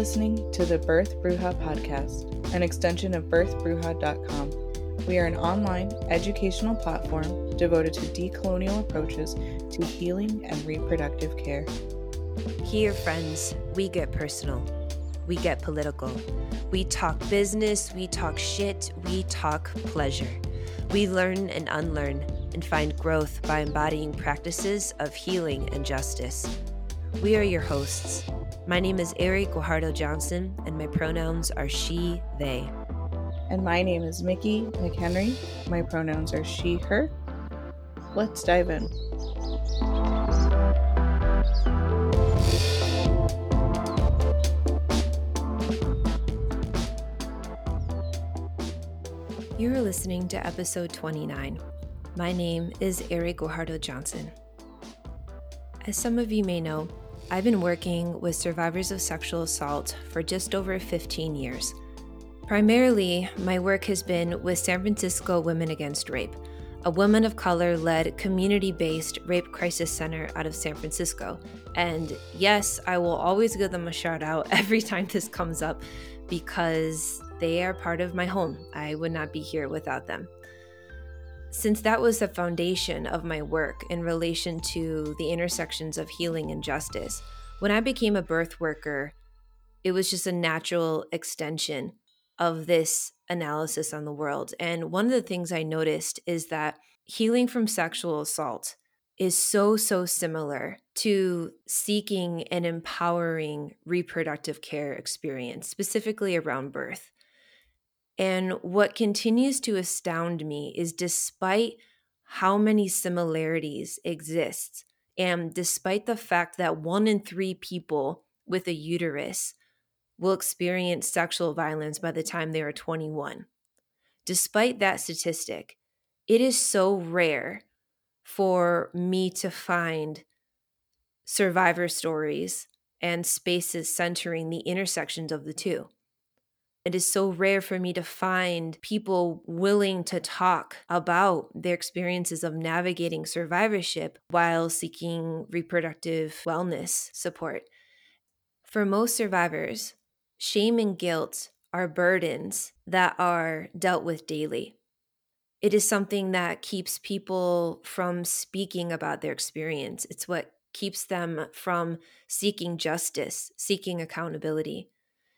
Listening to the Birth Bruja podcast, an extension of birthbruja.com. We are an online educational platform devoted to decolonial approaches to healing and reproductive care. Here, friends, we get personal, we get political, we talk business, we talk shit, we talk pleasure. We learn and unlearn and find growth by embodying practices of healing and justice. We are your hosts. My name is Eric Guajardo Johnson, and my pronouns are she, they. And my name is Mickey McHenry. My pronouns are she, her. Let's dive in. You are listening to episode 29. My name is Eric Guajardo Johnson. As some of you may know, I've been working with survivors of sexual assault for just over 15 years. Primarily, my work has been with San Francisco Women Against Rape, a women of color led community based rape crisis center out of San Francisco. And yes, I will always give them a shout out every time this comes up because they are part of my home. I would not be here without them. Since that was the foundation of my work in relation to the intersections of healing and justice, when I became a birth worker, it was just a natural extension of this analysis on the world. And one of the things I noticed is that healing from sexual assault is so, so similar to seeking an empowering reproductive care experience, specifically around birth. And what continues to astound me is despite how many similarities exist, and despite the fact that one in three people with a uterus will experience sexual violence by the time they are 21, despite that statistic, it is so rare for me to find survivor stories and spaces centering the intersections of the two. It is so rare for me to find people willing to talk about their experiences of navigating survivorship while seeking reproductive wellness support. For most survivors, shame and guilt are burdens that are dealt with daily. It is something that keeps people from speaking about their experience. It's what keeps them from seeking justice, seeking accountability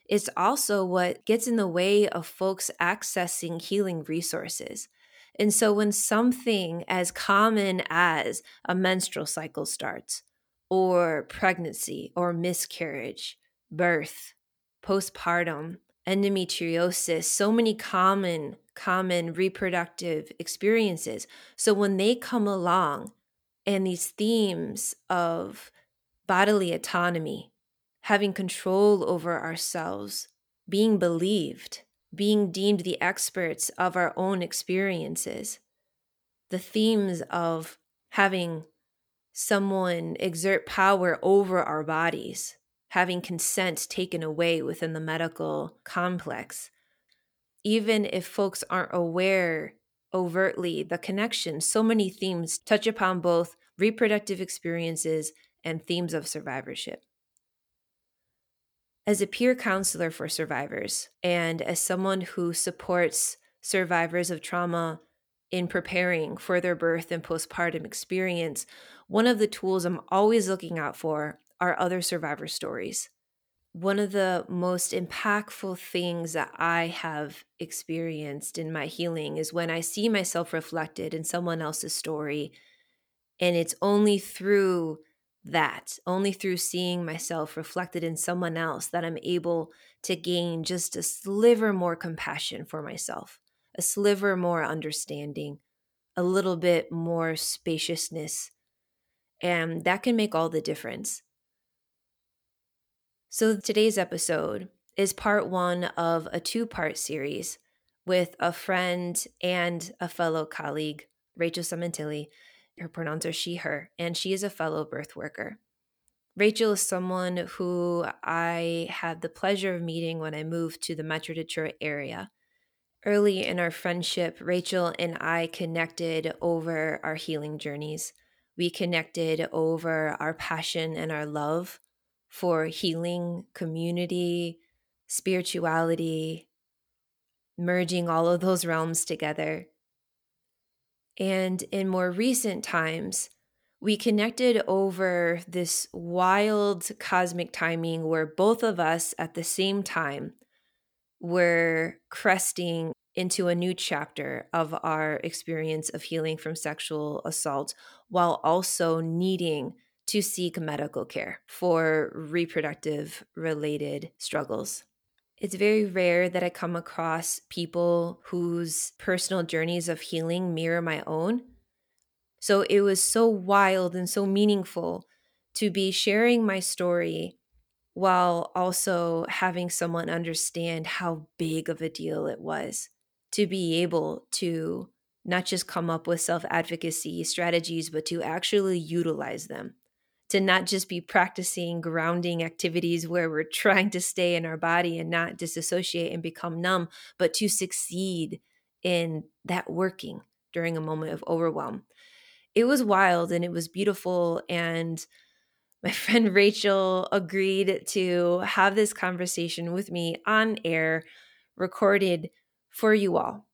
it's also what gets in the way of folks accessing healing resources. And so, when something as common as a menstrual cycle starts, or pregnancy, or miscarriage, birth, postpartum, endometriosis, so many common, common reproductive experiences. So, when they come along and these themes of bodily autonomy, having control over ourselves, being believed, being deemed the experts of our own experiences, the themes of having someone exert power over our bodies, having consent taken away within the medical complex. Even if folks aren't aware overtly the connection, so many themes touch upon both reproductive experiences and themes of survivorship. As a peer counselor for survivors and as someone who supports survivors of trauma in preparing for their birth and postpartum experience, one of the tools I'm always looking out for are other survivor stories. One of the most impactful things that I have experienced in my healing is when I see myself reflected in someone else's story. And it's only through that only through seeing myself reflected in someone else that I'm able to gain just a sliver more compassion for myself, a sliver more understanding, a little bit more spaciousness. And that can make all the difference. So, today's episode is part one of a two part series with a friend and a fellow colleague, Rachel Samantilli, her pronouns are she, her, and she is a fellow birth worker. Rachel is someone who I had the pleasure of meeting when I moved to the Metro Detroit area. Early in our friendship, Rachel and I connected over our healing journeys. We connected over our passion and our love for healing, community, spirituality, merging all of those realms together. And in more recent times, we connected over this wild cosmic timing where both of us at the same time were cresting into a new chapter of our experience of healing from sexual assault while also needing to seek medical care for reproductive related struggles. It's very rare that I come across people whose personal journeys of healing mirror my own. So it was so wild and so meaningful to be sharing my story while also having someone understand how big of a deal it was to be able to not just come up with self advocacy strategies, but to actually utilize them to not just be practicing grounding activities where we're trying to stay in our body and not disassociate and become numb, but to succeed in that working during a moment of overwhelm. It was wild and it was beautiful. And my friend Rachel agreed to have this conversation with me on air, recorded for you all.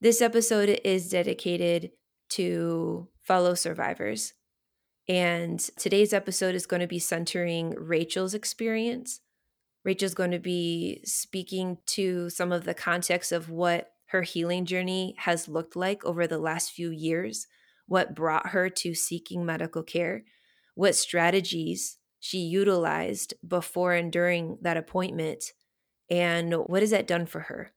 This episode is dedicated to fellow survivors and today's episode is going to be centering Rachel's experience. Rachel's going to be speaking to some of the context of what her healing journey has looked like over the last few years, what brought her to seeking medical care, what strategies she utilized before and during that appointment, and what has that done for her.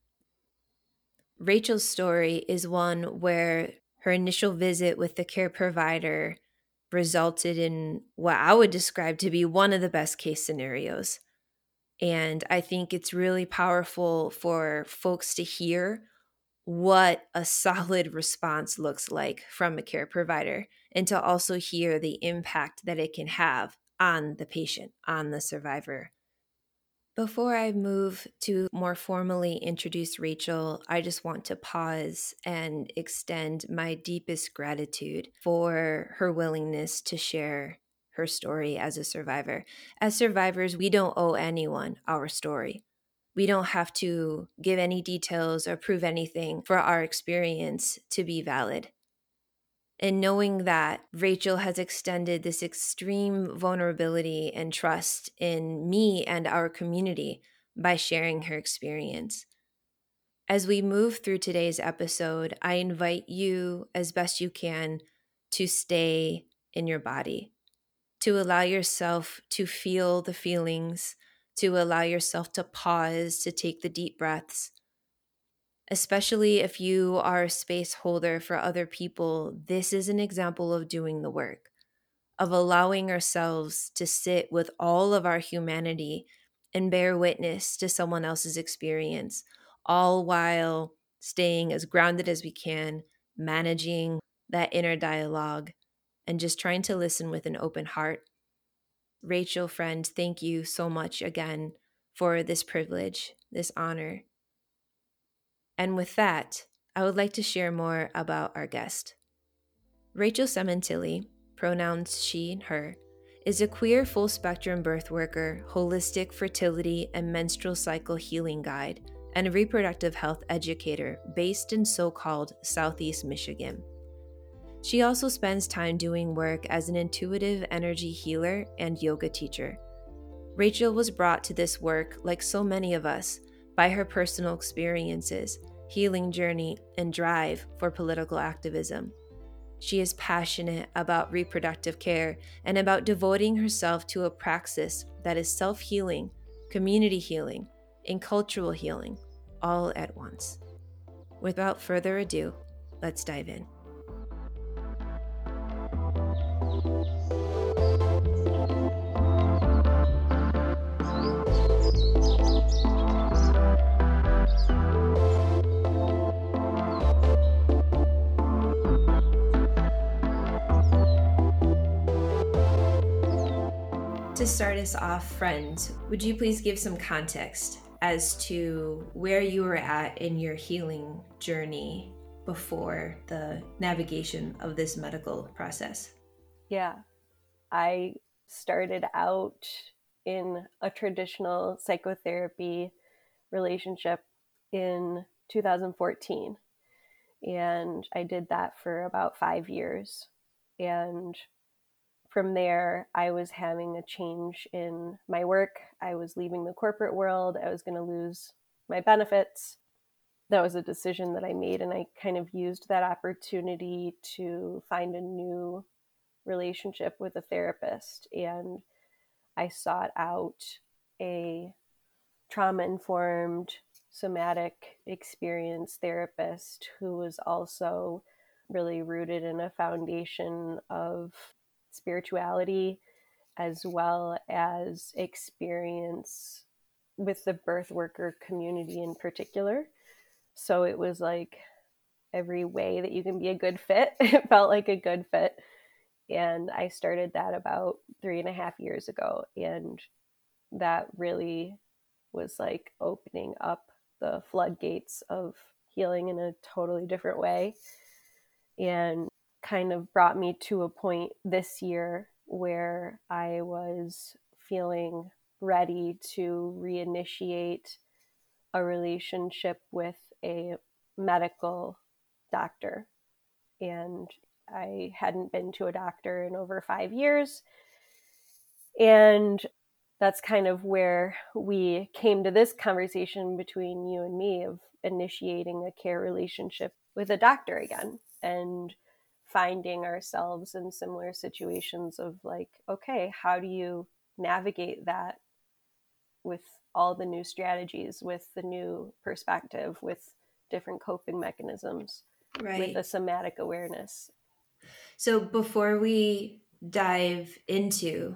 Rachel's story is one where her initial visit with the care provider resulted in what I would describe to be one of the best case scenarios. And I think it's really powerful for folks to hear what a solid response looks like from a care provider and to also hear the impact that it can have on the patient, on the survivor. Before I move to more formally introduce Rachel, I just want to pause and extend my deepest gratitude for her willingness to share her story as a survivor. As survivors, we don't owe anyone our story. We don't have to give any details or prove anything for our experience to be valid. And knowing that Rachel has extended this extreme vulnerability and trust in me and our community by sharing her experience. As we move through today's episode, I invite you, as best you can, to stay in your body, to allow yourself to feel the feelings, to allow yourself to pause, to take the deep breaths, especially if you are a space holder for other people, this is an example of doing the work, of allowing ourselves to sit with all of our humanity and bear witness to someone else's experience, all while staying as grounded as we can, managing that inner dialogue, and just trying to listen with an open heart. Rachel, friend, thank you so much again for this privilege, this honor and with that, I would like to share more about our guest. Rachel Sementilli, pronouns she and her, is a queer full spectrum birth worker, holistic fertility and menstrual cycle healing guide, and a reproductive health educator based in so called Southeast Michigan. She also spends time doing work as an intuitive energy healer and yoga teacher. Rachel was brought to this work, like so many of us, by her personal experiences, healing journey, and drive for political activism. She is passionate about reproductive care and about devoting herself to a praxis that is self healing, community healing, and cultural healing all at once. Without further ado, let's dive in. To start us off, friend, would you please give some context as to where you were at in your healing journey before the navigation of this medical process? Yeah. I started out in a traditional psychotherapy relationship in 2014. And I did that for about five years. And from there, I was having a change in my work. I was leaving the corporate world. I was going to lose my benefits. That was a decision that I made, and I kind of used that opportunity to find a new relationship with a therapist. And I sought out a trauma informed somatic experience therapist who was also really rooted in a foundation of spirituality as well as experience with the birth worker community in particular. So it was like every way that you can be a good fit, it felt like a good fit. And I started that about three and a half years ago. And that really was like opening up the floodgates of healing in a totally different way and kind of brought me to a point this year where I was feeling ready to reinitiate a relationship with a medical doctor. And I hadn't been to a doctor in over five years. And that's kind of where we came to this conversation between you and me of initiating a care relationship with a doctor again and finding ourselves in similar situations of like okay how do you navigate that with all the new strategies with the new perspective with different coping mechanisms right. with the somatic awareness so before we dive into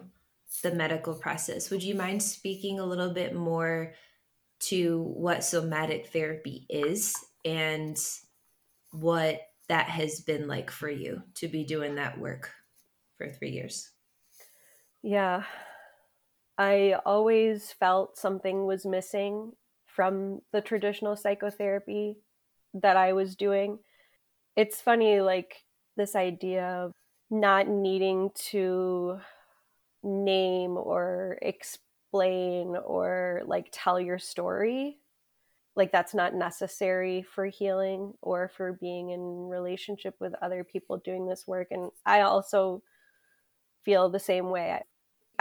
the medical process. Would you mind speaking a little bit more to what somatic therapy is and what that has been like for you to be doing that work for three years? Yeah. I always felt something was missing from the traditional psychotherapy that I was doing. It's funny, like this idea of not needing to name or explain or like tell your story like that's not necessary for healing or for being in relationship with other people doing this work and i also feel the same way. I,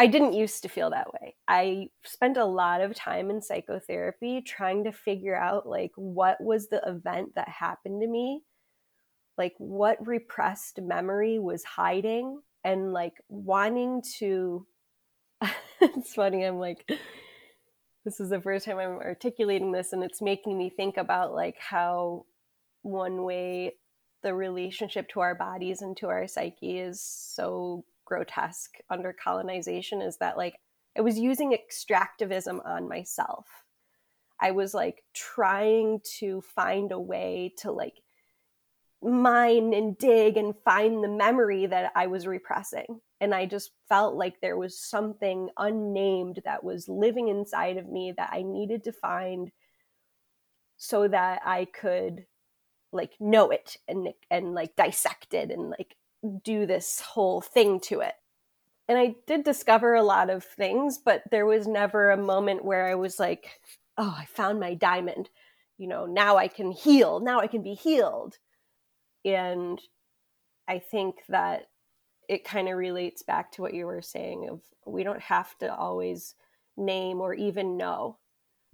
I didn't used to feel that way. I spent a lot of time in psychotherapy trying to figure out like what was the event that happened to me. Like what repressed memory was hiding and like wanting to it's funny i'm like this is the first time i'm articulating this and it's making me think about like how one way the relationship to our bodies and to our psyche is so grotesque under colonization is that like i was using extractivism on myself i was like trying to find a way to like mine and dig and find the memory that I was repressing. And I just felt like there was something unnamed that was living inside of me that I needed to find so that I could like know it and and like dissect it and like do this whole thing to it. And I did discover a lot of things, but there was never a moment where I was like, oh, I found my diamond. You know, now I can heal. Now I can be healed and I think that it kind of relates back to what you were saying of we don't have to always name or even know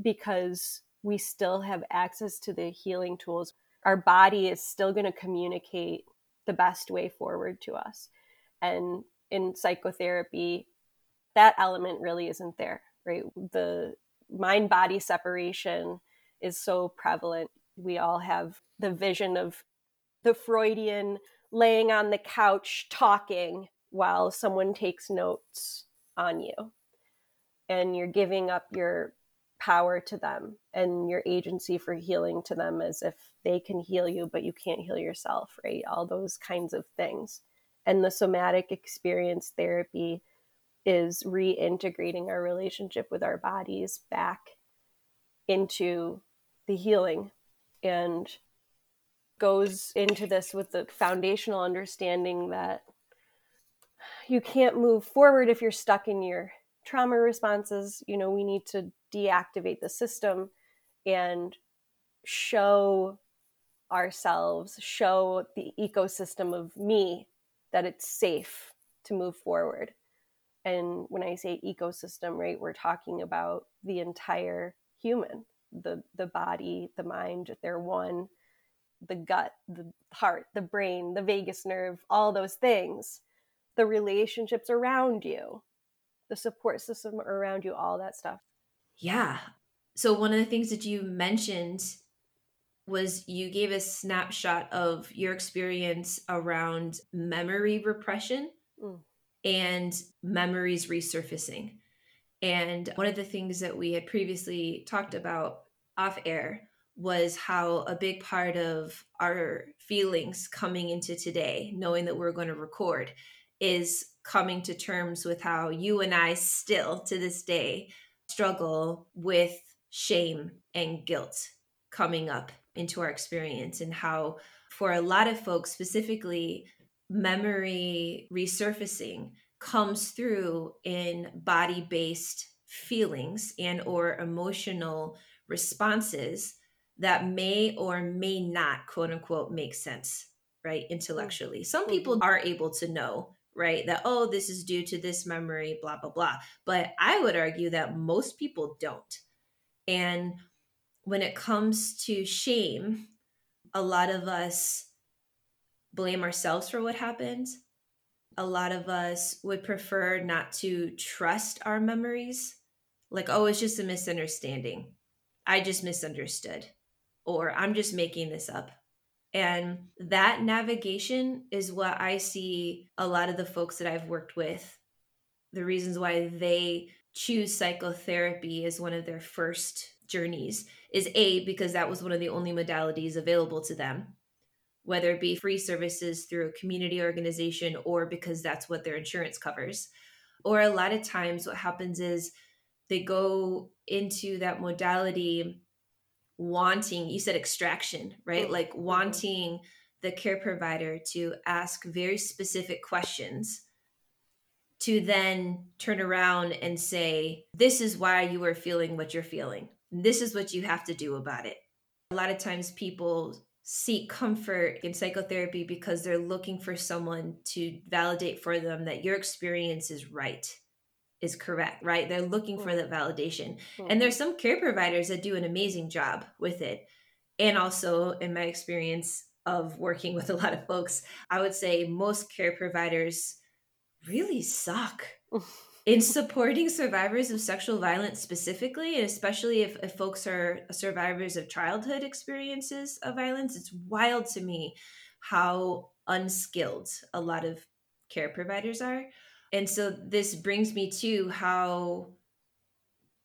because we still have access to the healing tools. Our body is still going to communicate the best way forward to us. And in psychotherapy, that element really isn't there, right? The mind body separation is so prevalent. We all have the vision of the Freudian laying on the couch talking while someone takes notes on you. And you're giving up your power to them and your agency for healing to them as if they can heal you, but you can't heal yourself, right? All those kinds of things. And the somatic experience therapy is reintegrating our relationship with our bodies back into the healing and goes into this with the foundational understanding that you can't move forward if you're stuck in your trauma responses, you know, we need to deactivate the system and show ourselves, show the ecosystem of me that it's safe to move forward. And when I say ecosystem, right, we're talking about the entire human, the the body, the mind, they're one, the gut, the heart, the brain, the vagus nerve, all those things, the relationships around you, the support system around you, all that stuff. Yeah. So one of the things that you mentioned was you gave a snapshot of your experience around memory repression mm. and memories resurfacing. And one of the things that we had previously talked about off air was how a big part of our feelings coming into today, knowing that we're going to record, is coming to terms with how you and I still to this day struggle with shame and guilt coming up into our experience and how for a lot of folks specifically memory resurfacing comes through in body-based feelings and or emotional responses that may or may not quote unquote make sense right intellectually some people mm-hmm. are able to know right that oh this is due to this memory blah blah blah but i would argue that most people don't and when it comes to shame, a lot of us blame ourselves for what happened. A lot of us would prefer not to trust our memories. Like, oh, it's just a misunderstanding. I just misunderstood. Or I'm just making this up. And that navigation is what I see a lot of the folks that I've worked with, the reasons why they choose psychotherapy as one of their first journeys is A, because that was one of the only modalities available to them, whether it be free services through a community organization or because that's what their insurance covers. Or a lot of times, what happens is they go into that modality wanting, you said extraction, right? Mm-hmm. Like wanting the care provider to ask very specific questions to then turn around and say, This is why you are feeling what you're feeling. This is what you have to do about it. A lot of times people seek comfort in psychotherapy because they're looking for someone to validate for them that your experience is right is correct right? They're looking for hmm. that validation. Hmm. And there's some care providers that do an amazing job with it. And also in my experience of working with a lot of folks i would say most care providers really suck in supporting survivors of sexual violence specifically, and especially if, if folks are survivors of childhood experiences of violence, it's wild to me how unskilled a lot of care providers are. And so this brings me to how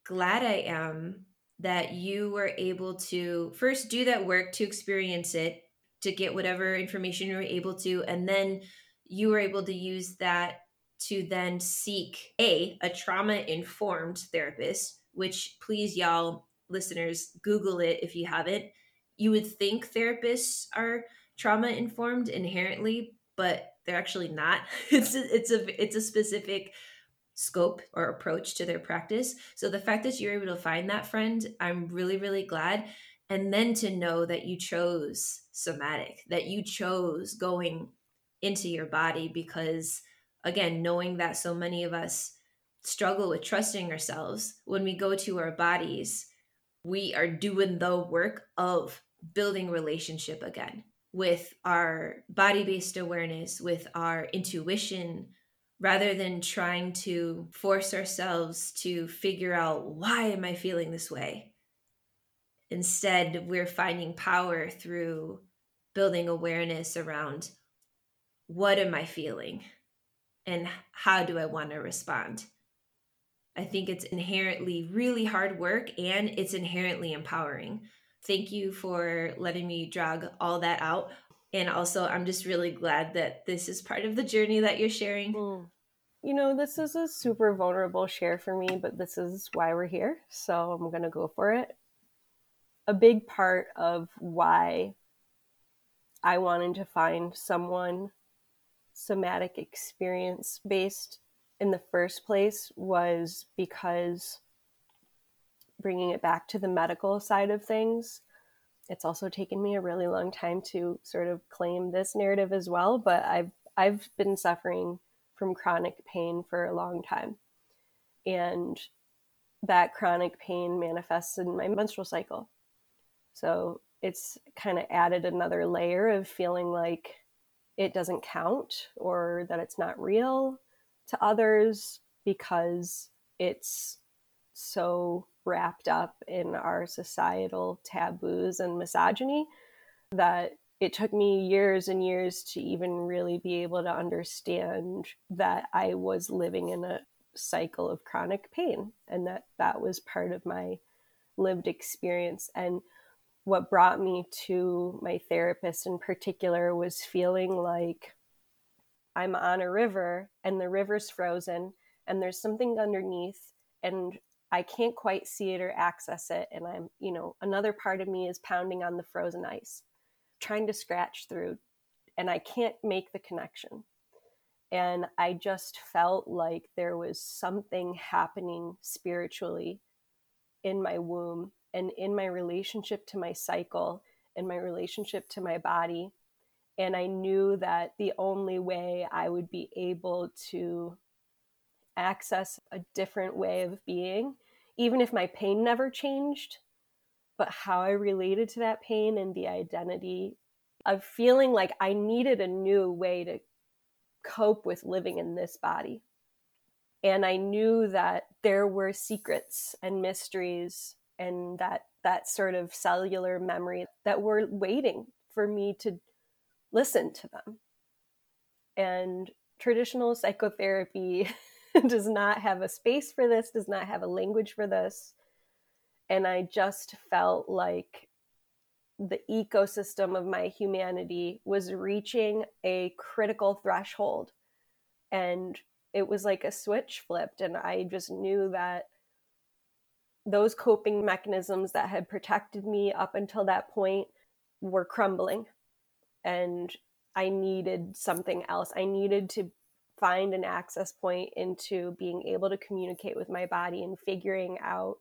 glad I am that you were able to first do that work to experience it, to get whatever information you were able to, and then you were able to use that to then seek a a trauma informed therapist which please y'all listeners google it if you haven't. You would think therapists are trauma informed inherently but they're actually not. It's a, it's a it's a specific scope or approach to their practice. So the fact that you're able to find that friend i'm really really glad. And then to know that you chose somatic that you chose going into your body because again, knowing that so many of us struggle with trusting ourselves when we go to our bodies, we are doing the work of building relationship again with our body based awareness, with our intuition, rather than trying to force ourselves to figure out why am I feeling this way. Instead, we're finding power through building awareness around what am I feeling? and how do I want to respond? I think it's inherently really hard work and it's inherently empowering. Thank you for letting me drag all that out. And also, I'm just really glad that this is part of the journey that you're sharing. Mm. You know, this is a super vulnerable share for me, but this is why we're here. So I'm going to go for it. A big part of why I wanted to find someone somatic experience based in the first place was because bringing it back to the medical side of things, it's also taken me a really long time to sort of claim this narrative as well, but I've I've been suffering from chronic pain for a long time. And that chronic pain manifests in my menstrual cycle. So it's kind of added another layer of feeling like it doesn't count or that it's not real to others because it's so wrapped up in our societal taboos and misogyny that it took me years and years to even really be able to understand that I was living in a cycle of chronic pain and that that was part of my lived experience. And what brought me to my therapist in particular was feeling like I'm on a river and the river's frozen and there's something underneath and I can't quite see it or access it. And I'm, you know, another part of me is pounding on the frozen ice, trying to scratch through, and I can't make the connection. And I just felt like there was something happening spiritually in my womb and in my relationship to my cycle and my relationship to my body. And I knew that the only way I would be able to access a different way of being, even if my pain never changed, but how I related to that pain and the identity of feeling like I needed a new way to cope with living in this body. And I knew that there were secrets and mysteries and that that sort of cellular memory that were waiting for me to listen to them. And traditional psychotherapy does not have a space for this, does not have a language for this. And I just felt like the ecosystem of my humanity was reaching a critical threshold. And it was like a switch flipped. And I just knew that those coping mechanisms that had protected me up until that point were crumbling and i needed something else i needed to find an access point into being able to communicate with my body and figuring out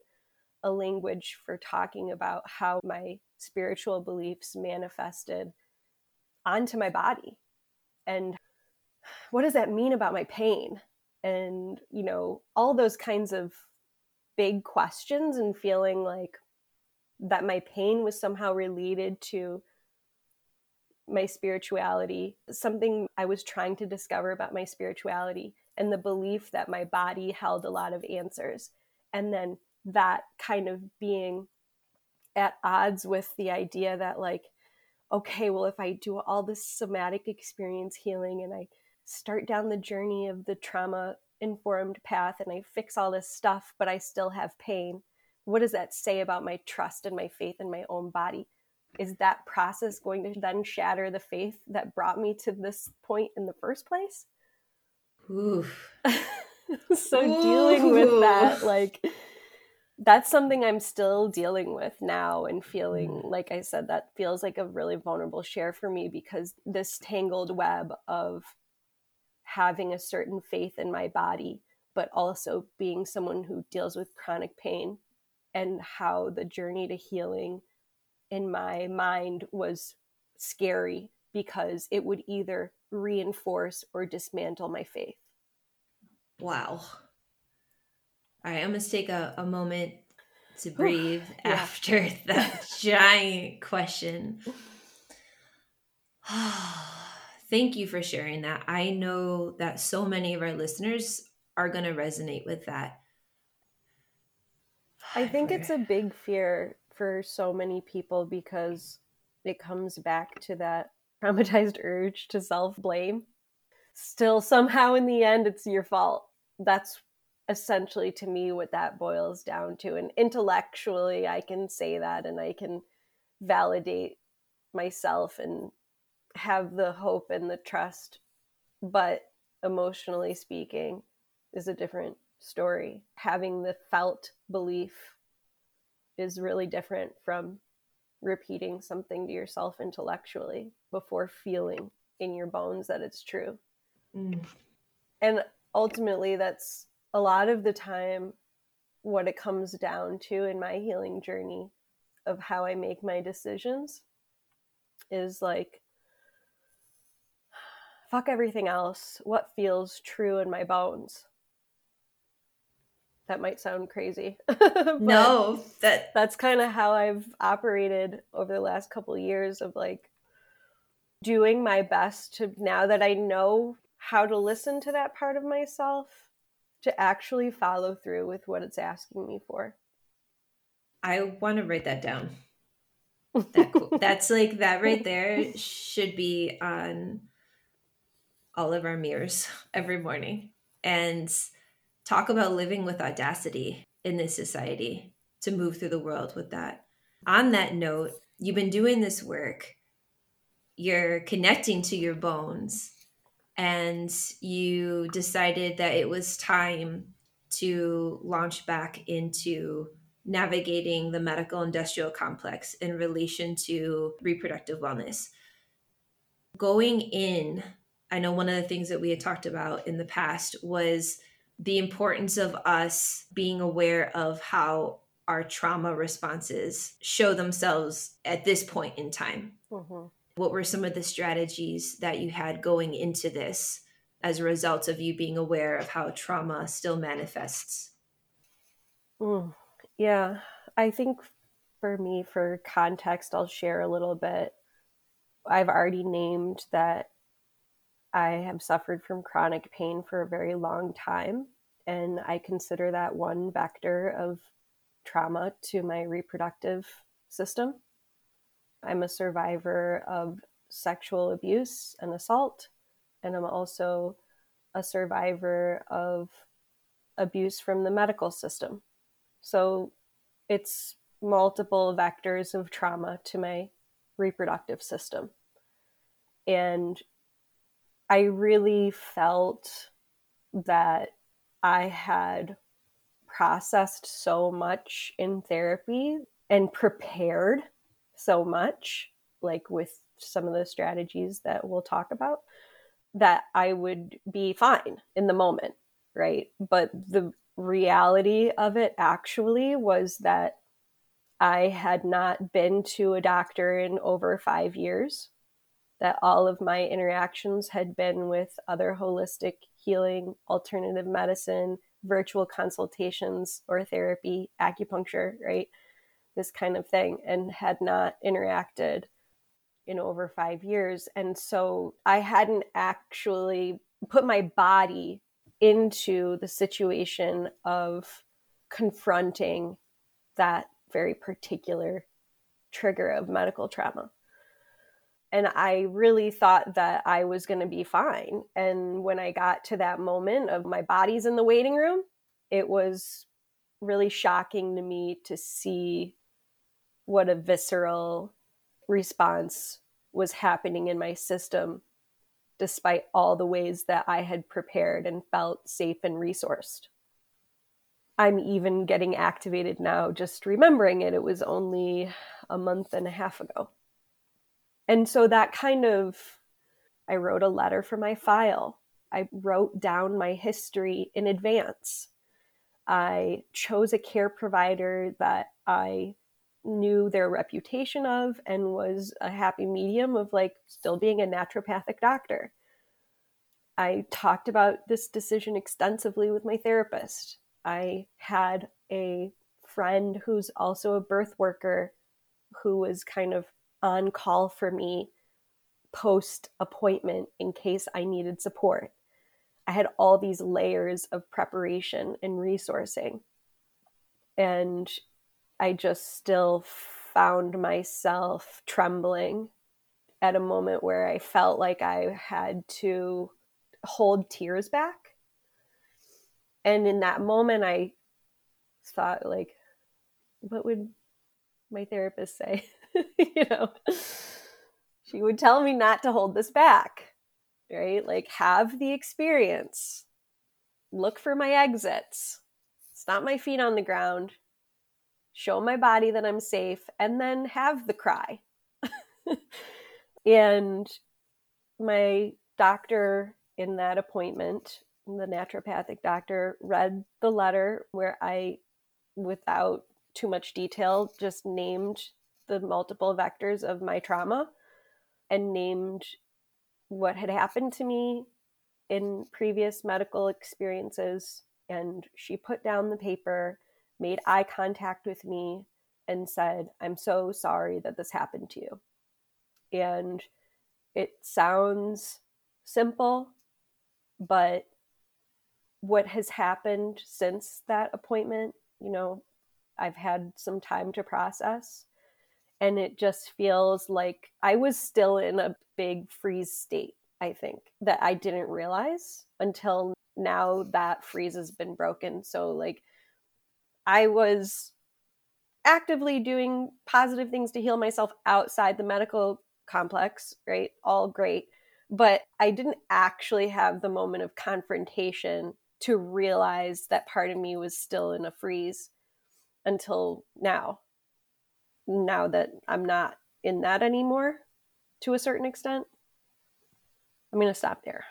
a language for talking about how my spiritual beliefs manifested onto my body. And what does that mean about my pain? And you know all those kinds of big questions and feeling like that my pain was somehow related to my spirituality, something I was trying to discover about my spirituality, and the belief that my body held a lot of answers. And then that kind of being at odds with the idea that, like, okay, well, if I do all this somatic experience healing and I start down the journey of the trauma informed path and I fix all this stuff, but I still have pain. What does that say about my trust and my faith in my own body? Is that process going to then shatter the faith that brought me to this point in the first place? Oof. so Ooh. dealing with that, like, that's something I'm still dealing with now and feeling, mm. like I said, that feels like a really vulnerable share for me because this tangled web of having a certain faith in my body, but also being someone who deals with chronic pain and how the journey to healing in my mind was scary because it would either reinforce or dismantle my faith. Wow. All right, I'm going to take a, a moment to breathe yeah. after that giant question. Thank you for sharing that. I know that so many of our listeners are going to resonate with that. I think it's a big fear for so many people because it comes back to that traumatized urge to self blame. Still, somehow in the end, it's your fault. That's essentially to me what that boils down to. And intellectually, I can say that and I can validate myself and have the hope and the trust, but emotionally speaking, is a different story. Having the felt belief is really different from repeating something to yourself intellectually before feeling in your bones that it's true. Mm. And ultimately that's a lot of the time what it comes down to in my healing journey of how I make my decisions is like fuck everything else. What feels true in my bones? That might sound crazy. no, that that's kind of how I've operated over the last couple of years of like doing my best to now that I know how to listen to that part of myself to actually follow through with what it's asking me for. I want to write that down. That cool. That's like that right there should be on all of our mirrors every morning and talk about living with audacity in this society to move through the world with that. On that note, you've been doing this work, you're connecting to your bones, and you decided that it was time to launch back into navigating the medical industrial complex in relation to reproductive wellness. Going in, I know one of the things that we had talked about in the past was the importance of us being aware of how our trauma responses show themselves at this point in time. Mm-hmm. What were some of the strategies that you had going into this as a result of you being aware of how trauma still manifests? Mm. Yeah, I think for me, for context, I'll share a little bit. I've already named that I have suffered from chronic pain for a very long time, and I consider that one vector of trauma to my reproductive system. I'm a survivor of sexual abuse and assault, and I'm also a survivor of abuse from the medical system. So it's multiple vectors of trauma to my reproductive system. And I really felt that I had processed so much in therapy and prepared so much, like with some of the strategies that we'll talk about, that I would be fine in the moment, right? But the reality of it actually was that I had not been to a doctor in over five years, that all of my interactions had been with other holistic healing, alternative medicine, virtual consultations or therapy, acupuncture, right? This kind of thing, and had not interacted in over five years. And so I hadn't actually put my body into the situation of confronting that very particular trigger of medical trauma. And I really thought that I was going to be fine. And when I got to that moment of my body's in the waiting room, it was really shocking to me to see what a visceral response was happening in my system despite all the ways that I had prepared and felt safe and resourced. I'm even getting activated now, just remembering it. It was only a month and a half ago. And so that kind of, I wrote a letter for my file. I wrote down my history in advance. I chose a care provider that I knew their reputation of and was a happy medium of like still being a naturopathic doctor. I talked about this decision extensively with my therapist. I had a friend who's also a birth worker who was kind of on call for me post appointment in case I needed support. I had all these layers of preparation and resourcing. And I just still found myself trembling at a moment where I felt like I had to hold tears back. And in that moment, I thought, like, what would my therapist say? you know, she would tell me not to hold this back, right? Like, have the experience, look for my exits, stop my feet on the ground, show my body that I'm safe, and then have the cry. and my doctor in that appointment the naturopathic doctor read the letter where I, without too much detail, just named the multiple vectors of my trauma and named what had happened to me in previous medical experiences. And she put down the paper, made eye contact with me, and said, I'm so sorry that this happened to you. And it sounds simple, but what has happened since that appointment, you know, I've had some time to process. And it just feels like I was still in a big freeze state, I think, that I didn't realize until now that freeze has been broken. So, like, I was actively doing positive things to heal myself outside the medical complex, right? All great. But I didn't actually have the moment of confrontation to realize that part of me was still in a freeze until now. Now that I'm not in that anymore to a certain extent, I'm going to stop there.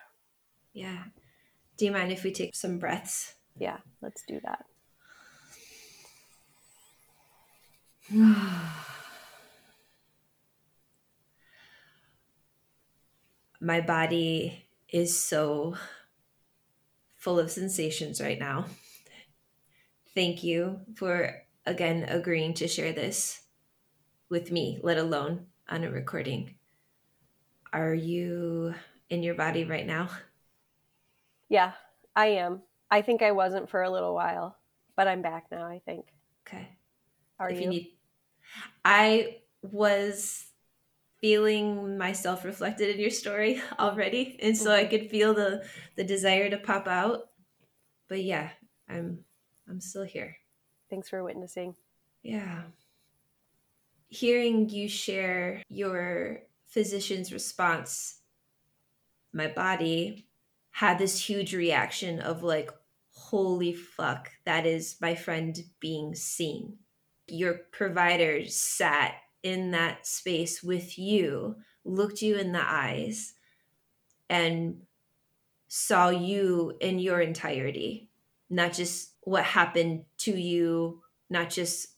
Yeah. Do you mind if we take some breaths? Yeah, let's do that. My body is so full of sensations right now. Thank you for again agreeing to share this with me, let alone on a recording. Are you in your body right now? Yeah, I am. I think I wasn't for a little while, but I'm back now, I think. Okay. Are if you? you need I was feeling myself reflected in your story already and so i Mhm. could feel the the desire to pop out but yeah i'm i'm still here Thanks for witnessing. yeah hearing you share your physician's response my body had this huge reaction of like holy fuck that is my friend being seen. Your provider sat in that space with you, looked you in the eyes, and saw you in your entirety, not just what happened to you, not just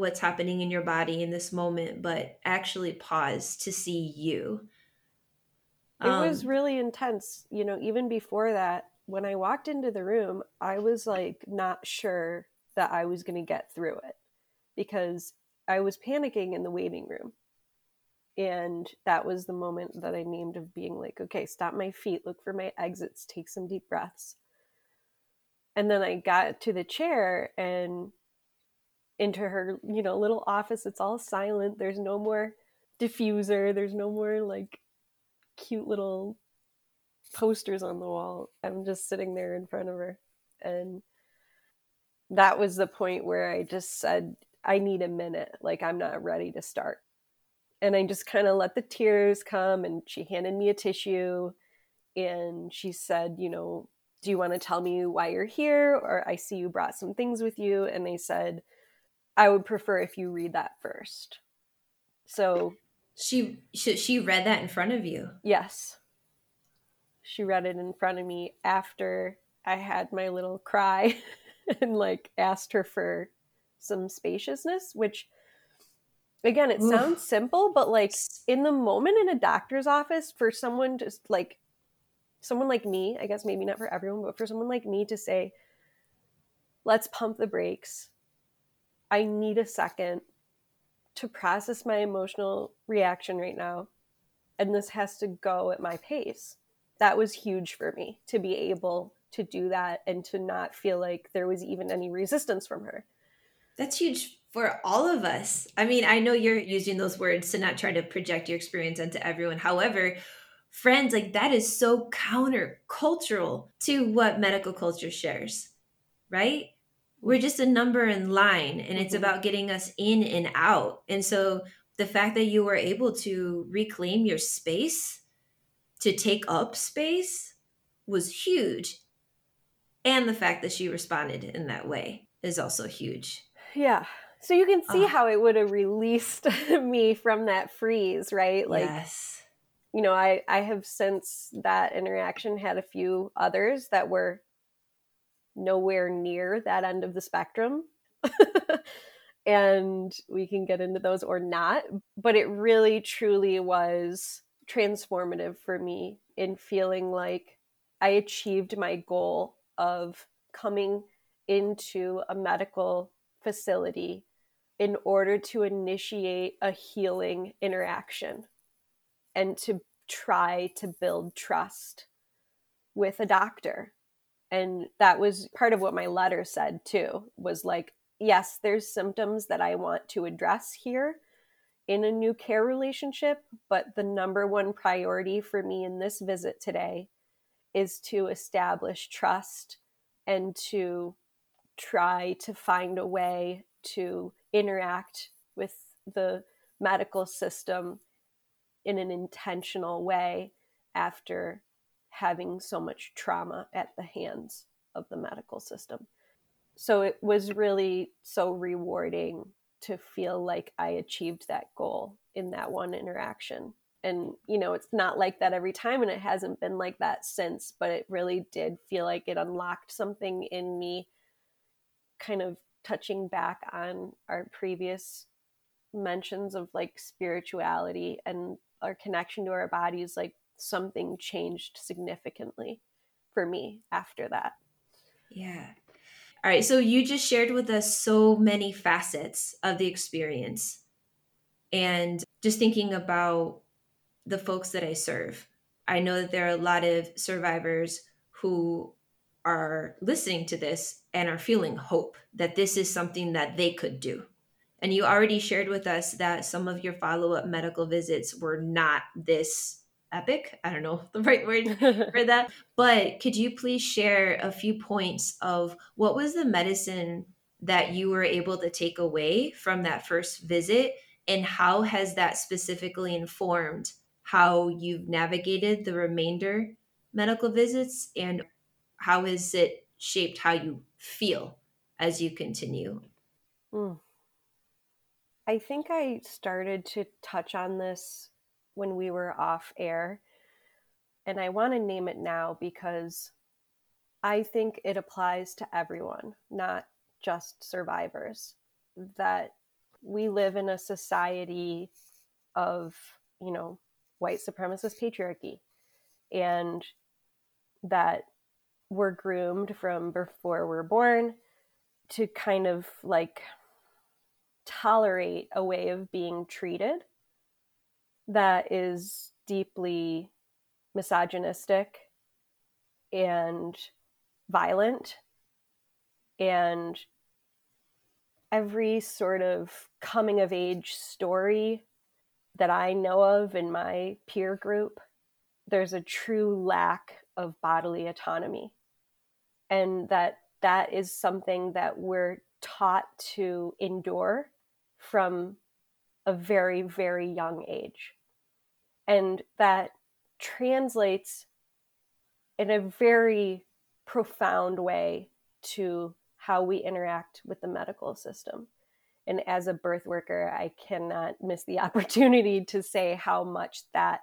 what's happening in your body in this moment, but actually pause to see you. It was Um, really intense. You know, even before that, when I walked into the room, I was like not sure that I was going to get through it because I was panicking in the waiting room. And that was the moment that I named of being like, okay, stop my feet, look for my exits, take some deep breaths. And then I got to the chair and into her, you know, little office. It's all silent. There's no more diffuser. There's no more like cute little posters on the wall. I'm just sitting there in front of her. And that was the point where I just said, I need a minute. Like, I'm not ready to start. And I just kind of let the tears come. And she handed me a tissue and she said, You know, do you want to tell me why you're here? Or I see you brought some things with you. And they said, I would prefer if you read that first. So, she, she she read that in front of you. yes, she read it in front of me after I had my little cry and like asked her for some spaciousness, which again, it Oof. sounds simple, but like in the moment in a doctor's office for someone just like someone like me, I guess maybe not for everyone, but for someone like me to say, let's pump the brakes. I need a second to process my emotional reaction right now. And this has to go at my pace. That was huge for me to be able to do that and to not feel like there was even any resistance from her. That's huge for all of us. I mean, I know you're using those words to not try to project your experience onto everyone. However, friends, like that is so countercultural to what medical culture shares, right? We're just a number in line and it's Mhm. about getting us in and out. And so the fact that you were able to reclaim your space, to take up space, was huge. And the fact that she responded in that way is also huge. Yeah. So you can see Ah. how it would have released me from that freeze, right? Like yes. you know, I, I have since that interaction had a few others that were nowhere near that end of the spectrum. and we can get into those or not. But it really, truly was transformative for me in feeling like I achieved my goal of coming into a medical facility in order to initiate a healing interaction and to try to build trust with a doctor. And that was part of what my letter said too was like, yes, there's symptoms that I want to address here in a new care relationship, but the number one priority for me in this visit today is to establish trust and to try to find a way to interact with the medical system in an intentional way after having so much trauma at the hands of the medical system. So it was really so rewarding to feel like I achieved that goal in that one interaction. And, you know, it's not like that every time, and it hasn't been like that since, but it really did feel like it unlocked something in me, kind of touching back on our previous mentions of like spirituality and our connection to our bodies. Like something changed significantly for me after that. Yeah. All right. So you just shared with us so many facets of the experience. And just thinking about the folks that I serve, I know that there are a lot of survivors who are listening to this and are feeling hope that this is something that they could do. And you already shared with us that some of your follow up medical visits were not this epic. I don't know the right word for that. But could you please share a few points of what was the medicine that you were able to take away from that first visit? And how has that specifically informed how you've navigated the remainder medical visits? And how has it shaped how you feel as you continue? Mm. I think I started to touch on this when we were off air. And I want to name it now because I think it applies to everyone, not just survivors. That we live in a society of, you know, white supremacist patriarchy and that we're groomed from before we're born to kind of like tolerate a way of being treated that is deeply misogynistic and violent and every sort of coming of age story that I know of in my peer group, there's a true lack of bodily autonomy. And that that is something that we're taught to endure from a very, very young age. And that translates in a very profound way to how we interact with the medical system. And as a birth worker, I cannot miss the opportunity to say how much that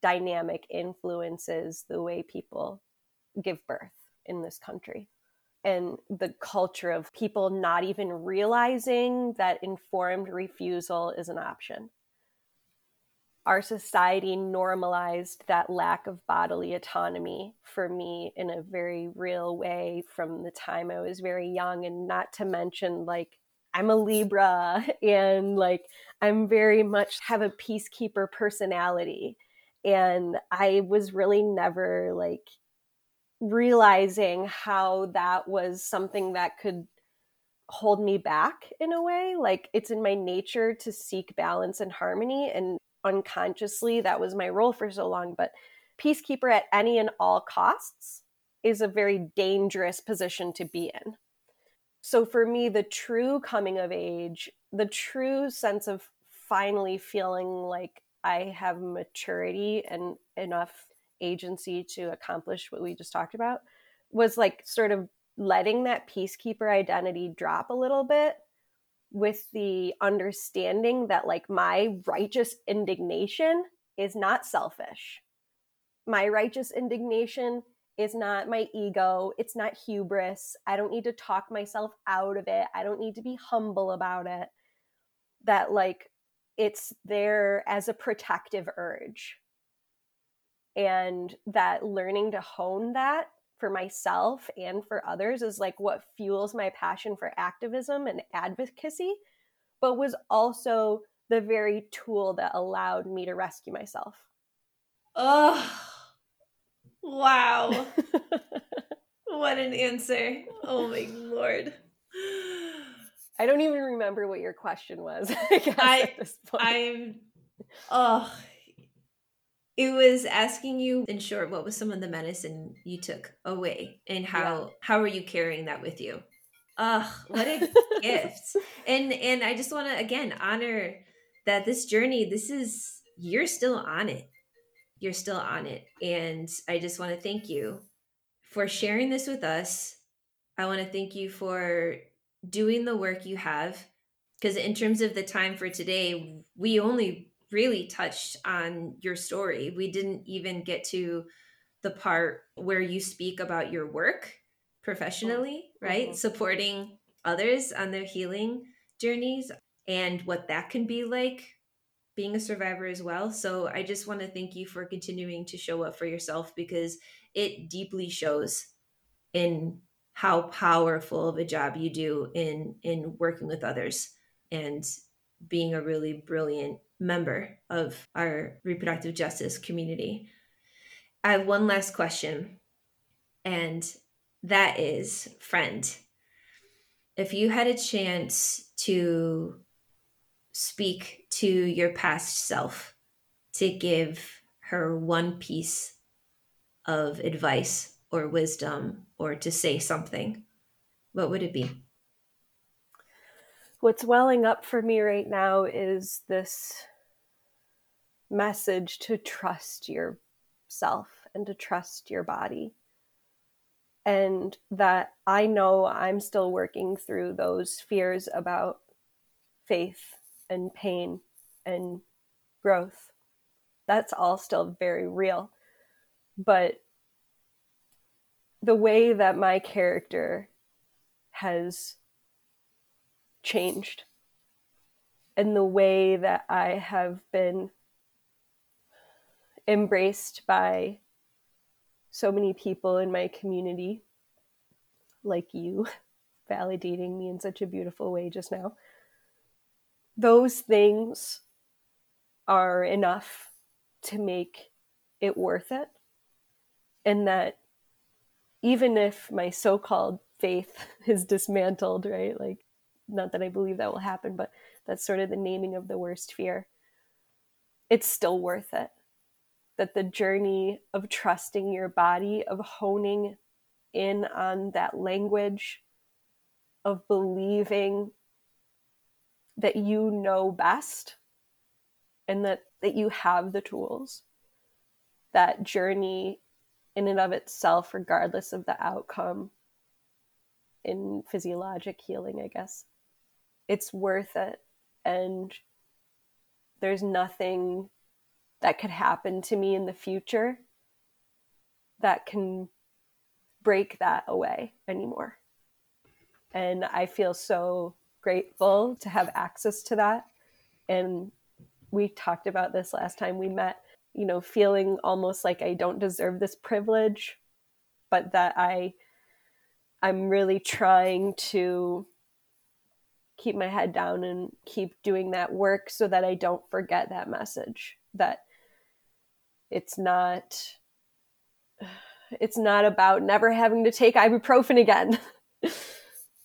dynamic influences the way people give birth in this country. And the culture of people not even realizing that informed refusal is an option our society normalized that lack of bodily autonomy for me in a very real way from the time I was very young. And not to mention, like, I'm a Libra and like I'm very much have a peacekeeper personality. And I was really never like realizing how that was something that could hold me back in a way. Like it's in my nature to seek balance and harmony. And unconsciously that was my role for so long but peacekeeper at any and all costs is a very dangerous position to be in. So for me the true coming of age the true sense of finally feeling like i have maturity and enough agency to accomplish what we just talked about was like sort of letting that peacekeeper identity drop a little bit with the understanding that like my righteous indignation is not selfish. My righteous indignation is not my ego. It's not hubris. I don't need to talk myself out of it. I don't need to be humble about it. That, like, it's there as a protective urge. And that learning to hone that for myself and for others is like what fuels my passion for activism and advocacy, but was also the very tool that allowed me to rescue myself. Oh, wow. what an answer. Oh my lord. I don't even remember what your question was. I, I I'm oh it was asking you in short what was some of the medicine you took away and how yeah. how are you carrying that with you Ugh, what a gift. And and I just want to again honor that this journey, this is you're still on it. You're still on it. And I just want to thank you for sharing this with us. I want to thank you for doing the work you have because in terms of the time for today, we only really touched on your story. We didn't even get to the part where you speak about your work professionally, right? Mm-hmm. Supporting others on their healing journeys and what that can be like being a survivor as well. So I just want to thank you for continuing to show up for yourself because it deeply shows in how powerful of a job you do in in working with others and being a really brilliant member of our reproductive justice community. I have one last question and that is friend. If you had a chance to speak to your past self, to give her one piece of advice or wisdom or to say something, what would it be? What's welling up for me right now is this message to trust yourself and to trust your body and that I know I'm still working through those fears about faith and pain and growth. That's all still very real. But the way that my character has changed and the way that I have been embraced by so many people in my community, like you, validating me in such a beautiful way just now. Those things are enough to make it worth it. And that even if my so called faith is dismantled, right? Like, not that I believe that will happen, but that's sort of the naming of the worst fear. It's still worth it that the journey of trusting your body, of honing in on that language, of believing that you know best and that, that you have the tools, that journey in and of itself, regardless of the outcome in physiologic healing, I guess, it's worth it. And there's nothing that could happen to me in the future that can break that away anymore. And I feel so grateful to have access to that. And we talked about this last time we met, you know, feeling almost like I don't deserve this privilege, but that I I'm really trying to keep my head down and keep doing that work so that I don't forget that message that it's not it's not about never having to take ibuprofen again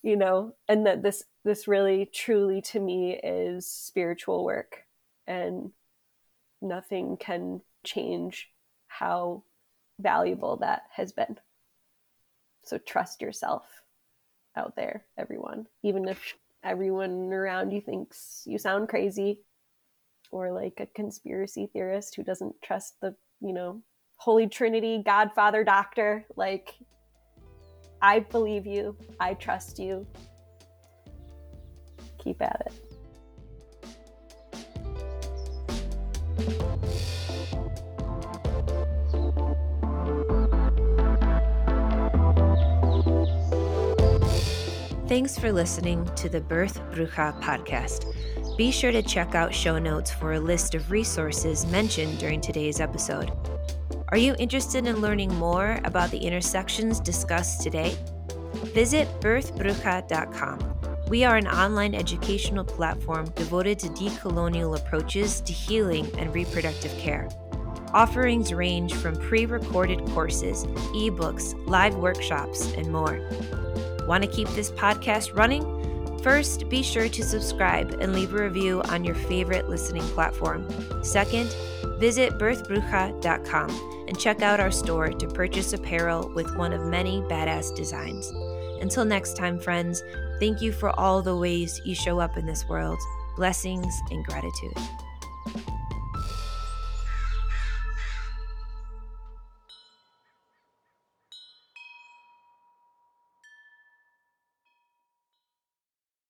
you know? And that this this really truly to me is spiritual work. And nothing can change how valuable that has been. So trust yourself out there everyone. Even if everyone around you thinks you sound crazy or like a conspiracy theorist who doesn't trust the, you know, Holy Trinity, Godfather, Doctor. Like, I believe you. I trust you. Keep at it. Thanks for listening to the Birth Bruja podcast. Be sure to check out show notes for a list of resources mentioned during today's episode. Are you interested in learning more about the intersections discussed today? Visit birthbruja.com. We are an online educational platform devoted to decolonial approaches to healing and reproductive care. Offerings range from pre recorded courses, ebooks, live workshops, and more. Want to keep this podcast running? First, be sure to subscribe and leave a review on your favorite listening platform. Second, visit birthbruja.com and check out our store to purchase apparel with one of many badass designs. Until next time, friends, thank you for all the ways you show up in this world. Blessings and gratitude.